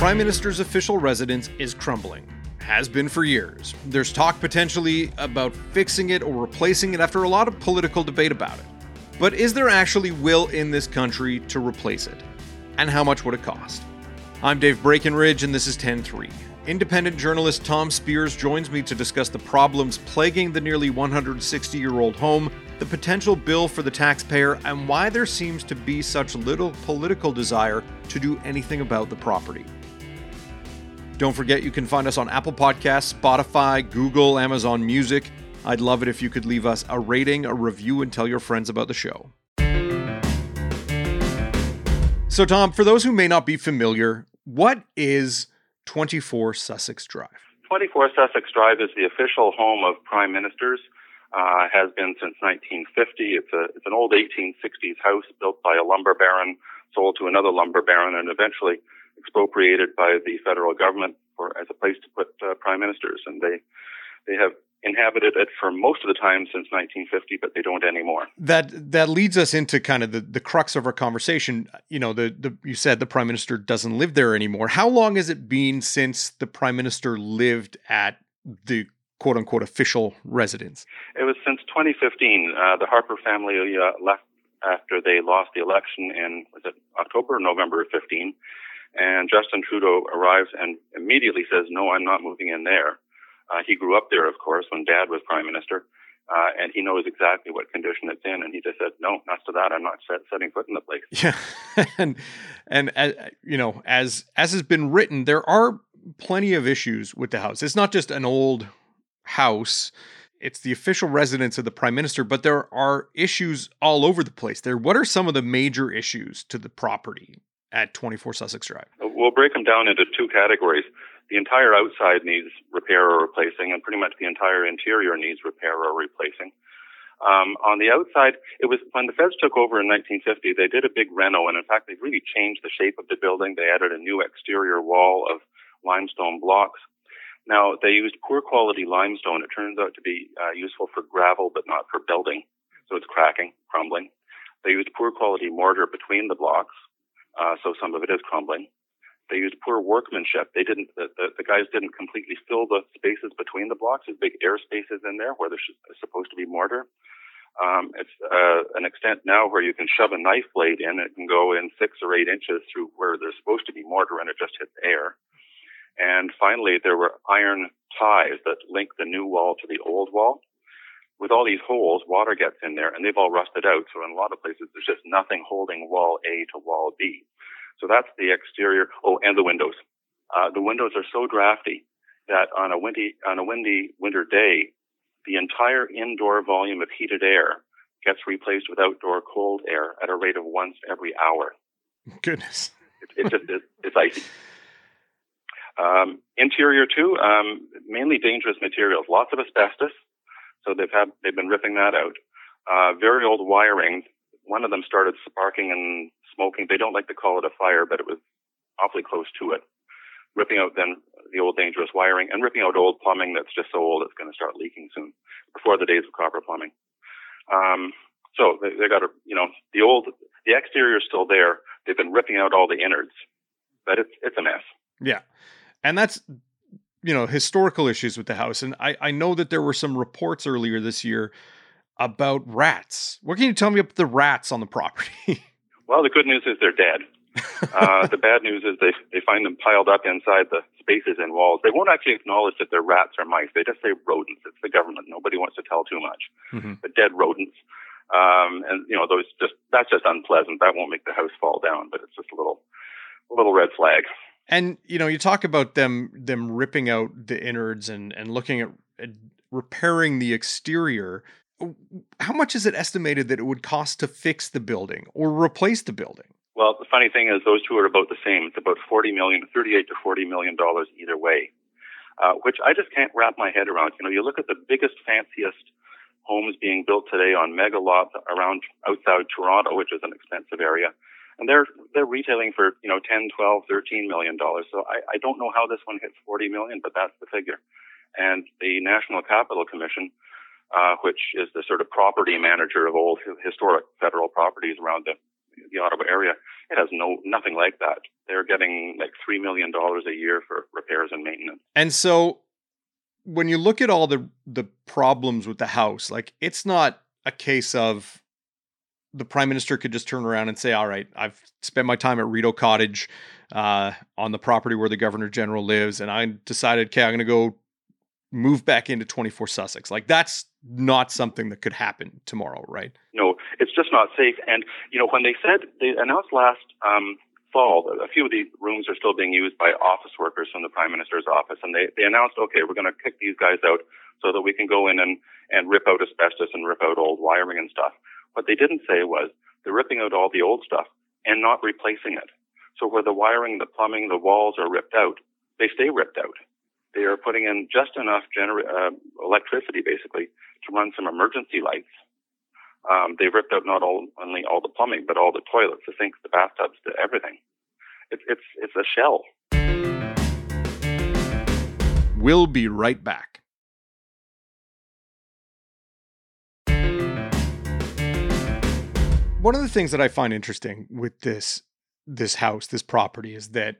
Prime Minister's official residence is crumbling. Has been for years. There's talk potentially about fixing it or replacing it after a lot of political debate about it. But is there actually will in this country to replace it? And how much would it cost? I'm Dave Breckenridge, and this is 10 3. Independent journalist Tom Spears joins me to discuss the problems plaguing the nearly 160 year old home, the potential bill for the taxpayer, and why there seems to be such little political desire to do anything about the property. Don't forget you can find us on Apple Podcasts, Spotify, Google, Amazon Music. I'd love it if you could leave us a rating, a review, and tell your friends about the show. So, Tom, for those who may not be familiar, what is 24 Sussex Drive? 24 Sussex Drive is the official home of prime ministers. Uh, has been since 1950. It's a it's an old 1860s house built by a lumber baron, sold to another lumber baron, and eventually expropriated by the federal government for as a place to put uh, prime ministers. And they they have inhabited it for most of the time since 1950, but they don't anymore. That that leads us into kind of the, the crux of our conversation. You know, the, the you said the prime minister doesn't live there anymore. How long has it been since the prime minister lived at the quote unquote official residence? It was since 2015. Uh, the Harper family uh, left after they lost the election in was it October or November of 15, and Justin Trudeau arrives and immediately says, "No, I'm not moving in there." Uh, he grew up there, of course, when Dad was Prime Minister, uh, and he knows exactly what condition it's in. And he just said, "No, not to that. I'm not set, setting foot in the place." Yeah, and and uh, you know, as as has been written, there are plenty of issues with the house. It's not just an old house. It's the official residence of the prime minister, but there are issues all over the place there. What are some of the major issues to the property at 24 Sussex Drive? We'll break them down into two categories the entire outside needs repair or replacing, and pretty much the entire interior needs repair or replacing. Um, on the outside, it was when the feds took over in 1950, they did a big reno, and in fact, they really changed the shape of the building. They added a new exterior wall of limestone blocks. Now, they used poor quality limestone. It turns out to be uh, useful for gravel, but not for building. So it's cracking, crumbling. They used poor quality mortar between the blocks, uh, so some of it is crumbling. They used poor workmanship. They didn't. The, the, the, guys didn't completely fill the spaces between the blocks. There's big air spaces in there where there's supposed to be mortar. Um, it's uh, an extent now where you can shove a knife blade in. It can go in six or eight inches through where there's supposed to be mortar, and it just hits air. And finally, there were iron ties that link the new wall to the old wall. With all these holes, water gets in there, and they've all rusted out. So in a lot of places, there's just nothing holding wall A to wall B. So that's the exterior. Oh, and the windows. Uh, the windows are so drafty that on a windy on a windy winter day, the entire indoor volume of heated air gets replaced with outdoor cold air at a rate of once every hour. Goodness, it, it just it, it's icy. Um, interior too, um, mainly dangerous materials. Lots of asbestos, so they've had they've been ripping that out. Uh, very old wiring. One of them started sparking and smoking. They don't like to call it a fire, but it was awfully close to it. Ripping out then the old dangerous wiring and ripping out old plumbing that's just so old it's going to start leaking soon, before the days of copper plumbing. Um, so they, they got a, you know, the old, the exterior is still there. They've been ripping out all the innards, but it's it's a mess. Yeah, and that's you know historical issues with the house, and I I know that there were some reports earlier this year about rats. What can you tell me about the rats on the property? Well, the good news is they're dead. Uh, the bad news is they they find them piled up inside the spaces and walls. They won't actually acknowledge that they're rats or mice. They just say rodents. It's the government. Nobody wants to tell too much. Mm-hmm. But dead rodents. Um, and you know those just that's just unpleasant. That won't make the house fall down, but it's just a little a little red flag. And you know, you talk about them them ripping out the innards and and looking at, at repairing the exterior. How much is it estimated that it would cost to fix the building or replace the building? Well, the funny thing is, those two are about the same. It's about forty million, thirty-eight to forty million dollars either way, uh, which I just can't wrap my head around. You know, you look at the biggest, fanciest homes being built today on mega lots around outside Toronto, which is an expensive area, and they're they're retailing for you know 10, 12, 13 million dollars. So I, I don't know how this one hits 40 million, but that's the figure. And the National Capital Commission, uh, which is the sort of property manager of old historic federal properties around the the Ottawa area, it has no nothing like that. They're getting like three million dollars a year for repairs and maintenance. And so, when you look at all the the problems with the house, like it's not a case of the prime minister could just turn around and say, "All right, I've spent my time at Rideau Cottage uh, on the property where the governor general lives, and I decided, okay, I'm going to go move back into 24 Sussex." Like that's not something that could happen tomorrow, right? No, it's just not safe. And you know, when they said they announced last um, fall, a few of the rooms are still being used by office workers from the prime minister's office, and they they announced, okay, we're going to kick these guys out so that we can go in and and rip out asbestos and rip out old wiring and stuff. What they didn't say was they're ripping out all the old stuff and not replacing it. So where the wiring, the plumbing, the walls are ripped out, they stay ripped out. They are putting in just enough gener- uh, electricity, basically, to run some emergency lights. Um, they've ripped out not all, only all the plumbing, but all the toilets, the sinks, the bathtubs, the everything. It's it's it's a shell. We'll be right back. One of the things that I find interesting with this this house, this property, is that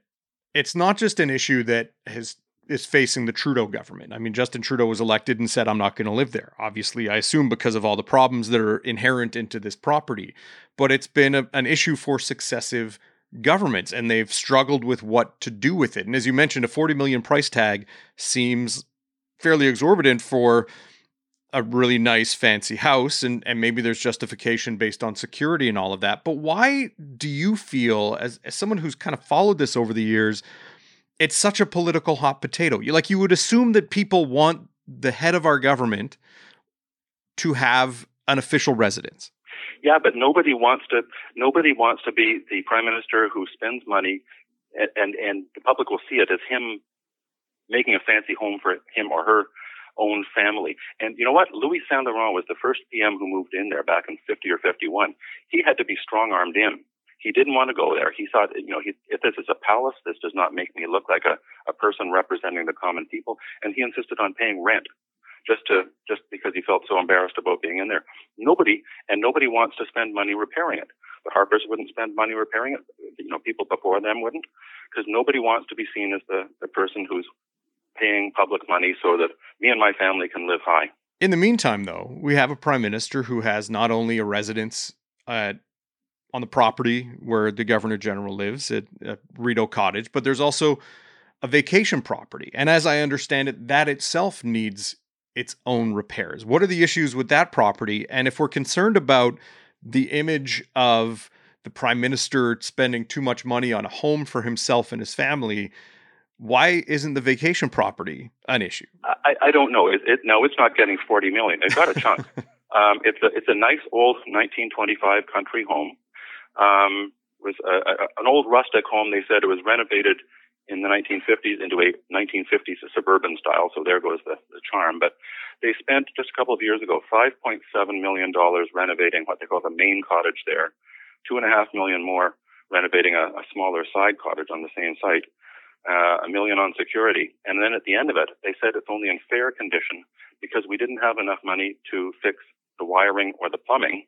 it's not just an issue that has is facing the Trudeau government. I mean, Justin Trudeau was elected and said, "I'm not going to live there." Obviously, I assume because of all the problems that are inherent into this property, but it's been a, an issue for successive governments, and they've struggled with what to do with it. And as you mentioned, a 40 million price tag seems fairly exorbitant for a really nice fancy house and and maybe there's justification based on security and all of that but why do you feel as, as someone who's kind of followed this over the years it's such a political hot potato? You like you would assume that people want the head of our government to have an official residence. Yeah but nobody wants to nobody wants to be the prime minister who spends money and and, and the public will see it as him making a fancy home for him or her own family. And you know what? Louis Saint Laurent was the first PM who moved in there back in 50 or 51. He had to be strong armed in. He didn't want to go there. He thought, you know, he, if this is a palace, this does not make me look like a, a person representing the common people. And he insisted on paying rent just to just because he felt so embarrassed about being in there. Nobody and nobody wants to spend money repairing it. The Harpers wouldn't spend money repairing it. You know, people before them wouldn't, because nobody wants to be seen as the, the person who's paying public money so that me and my family can live high. In the meantime, though, we have a prime minister who has not only a residence at on the property where the governor general lives at, at Rideau Cottage, but there's also a vacation property. And as I understand it, that itself needs its own repairs. What are the issues with that property? And if we're concerned about the image of the prime minister spending too much money on a home for himself and his family, why isn't the vacation property an issue? I, I don't know. It, it, no, it's not getting 40 million. It got a chunk. um, it's a it's a nice old 1925 country home. Um, it was a, a, an old rustic home. They said it was renovated in the 1950s into a 1950s suburban style. So there goes the, the charm. But they spent just a couple of years ago 5.7 million dollars renovating what they call the main cottage there, two and a half million more renovating a, a smaller side cottage on the same site uh, a million on security. And then at the end of it, they said it's only in fair condition because we didn't have enough money to fix the wiring or the plumbing.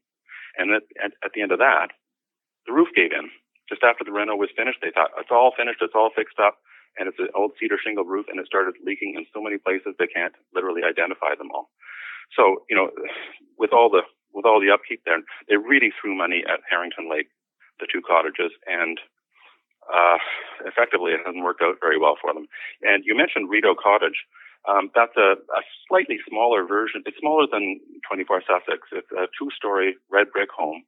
And at, at, at the end of that, the roof gave in. Just after the reno was finished, they thought it's all finished, it's all fixed up, and it's an old cedar shingle roof, and it started leaking in so many places they can't literally identify them all. So, you know, with all the with all the upkeep there, they really threw money at Harrington Lake, the two cottages, and uh, effectively, it hasn't worked out very well for them. And you mentioned Rideau Cottage. Um, that's a, a, slightly smaller version. It's smaller than 24 Sussex. It's a two-story red brick home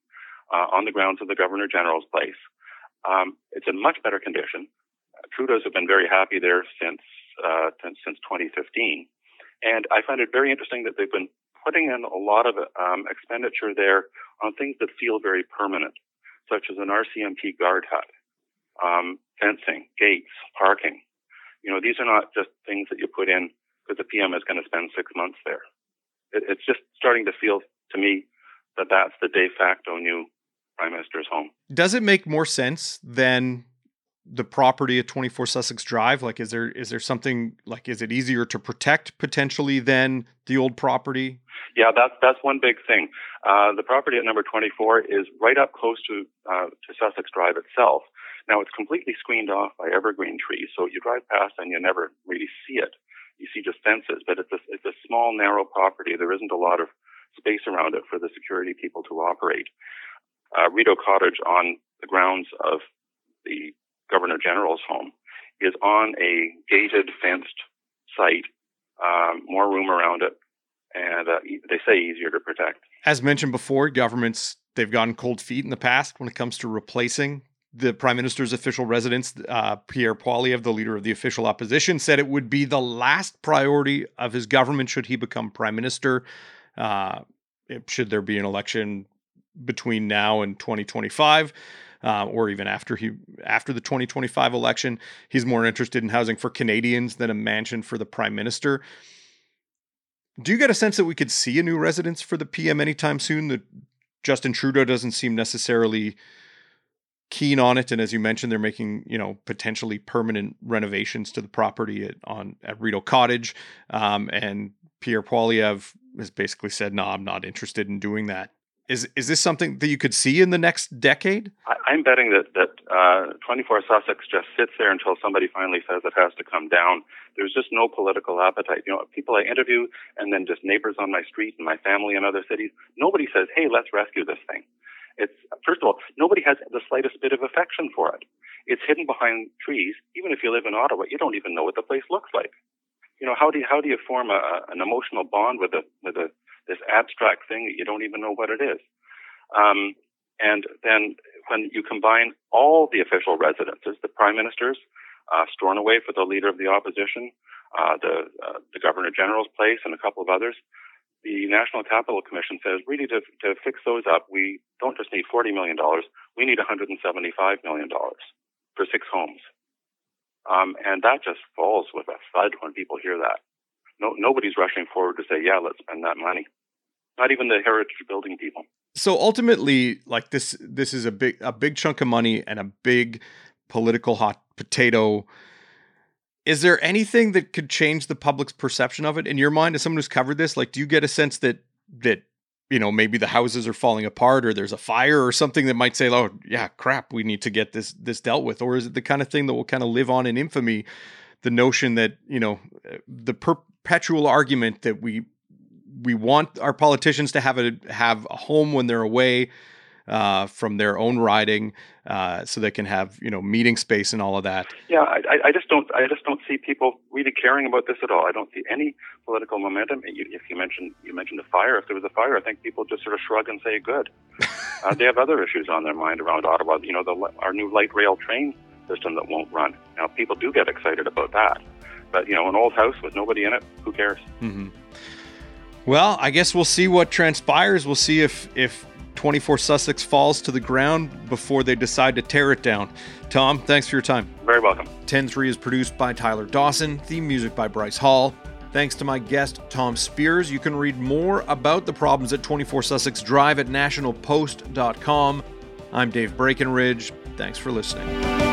uh, on the grounds of the Governor General's place. Um, it's in much better condition. Trudeau's have been very happy there since uh, since 2015, and I find it very interesting that they've been putting in a lot of um, expenditure there on things that feel very permanent, such as an RCMP guard hut, um, fencing, gates, parking. You know, these are not just things that you put in because the PM is going to spend six months there. It, it's just starting to feel to me that that's the de facto new prime minister's home. Does it make more sense than the property at 24 Sussex Drive? Like, is there is there something like is it easier to protect potentially than the old property? Yeah, that's that's one big thing. Uh, the property at number 24 is right up close to uh, to Sussex Drive itself. Now it's completely screened off by evergreen trees, so you drive past and you never really see it you see just fences, but it's a, it's a small, narrow property. There isn't a lot of space around it for the security people to operate. Uh, Rideau Cottage on the grounds of the Governor General's home is on a gated, fenced site, um, more room around it, and uh, they say easier to protect. As mentioned before, governments they've gotten cold feet in the past when it comes to replacing the prime minister's official residence, uh, Pierre Poilievre, the leader of the official opposition, said it would be the last priority of his government should he become prime minister. Uh, should there be an election between now and 2025, uh, or even after he after the 2025 election, he's more interested in housing for Canadians than a mansion for the prime minister. Do you get a sense that we could see a new residence for the PM anytime soon? That Justin Trudeau doesn't seem necessarily keen on it, and as you mentioned, they're making you know potentially permanent renovations to the property at, on at Rideau Cottage, um, and Pierre Poilievre has basically said, "No, I'm not interested in doing that." Is is this something that you could see in the next decade? I, am betting that that uh, 24 Sussex just sits there until somebody finally says it has to come down. There's just no political appetite. You know, people I interview and then just neighbors on my street and my family in other cities. Nobody says, "Hey, let's rescue this thing." It's first of all, nobody has the slightest bit of affection for it. It's hidden behind trees. Even if you live in Ottawa, you don't even know what the place looks like. You know, how do you, how do you form a, an emotional bond with a with a this abstract thing that you don't even know what it is? Um, and then when you combine all the official residences, the prime ministers, uh, Stornoway for the leader of the opposition, uh, the uh, the governor general's place, and a couple of others, the National Capital Commission says really to, to fix those up, we don't just need $40 million, we need $175 million for six homes. Um, and that just falls with a thud when people hear that. No, nobody's rushing forward to say, yeah, let's spend that money. Not even the heritage building people. So ultimately, like this, this is a big, a big chunk of money and a big political hot potato is there anything that could change the public's perception of it in your mind? As someone who's covered this like do you get a sense that that you know maybe the houses are falling apart or there's a fire or something that might say oh yeah crap we need to get this this dealt with or is it the kind of thing that will kind of live on in infamy the notion that you know the perpetual argument that we we want our politicians to have a have a home when they're away uh, from their own riding, uh, so they can have you know meeting space and all of that. Yeah, I, I just don't I just don't see people really caring about this at all. I don't see any political momentum. If you mentioned you mentioned a fire, if there was a fire, I think people just sort of shrug and say good. uh, they have other issues on their mind around Ottawa. You know, the, our new light rail train system that won't run. Now, people do get excited about that, but you know, an old house with nobody in it, who cares? Mm-hmm. Well, I guess we'll see what transpires. We'll see if if 24 Sussex falls to the ground before they decide to tear it down. Tom, thanks for your time. Very welcome. 10 3 is produced by Tyler Dawson, theme music by Bryce Hall. Thanks to my guest, Tom Spears. You can read more about the problems at 24 Sussex Drive at nationalpost.com. I'm Dave Breckenridge. Thanks for listening.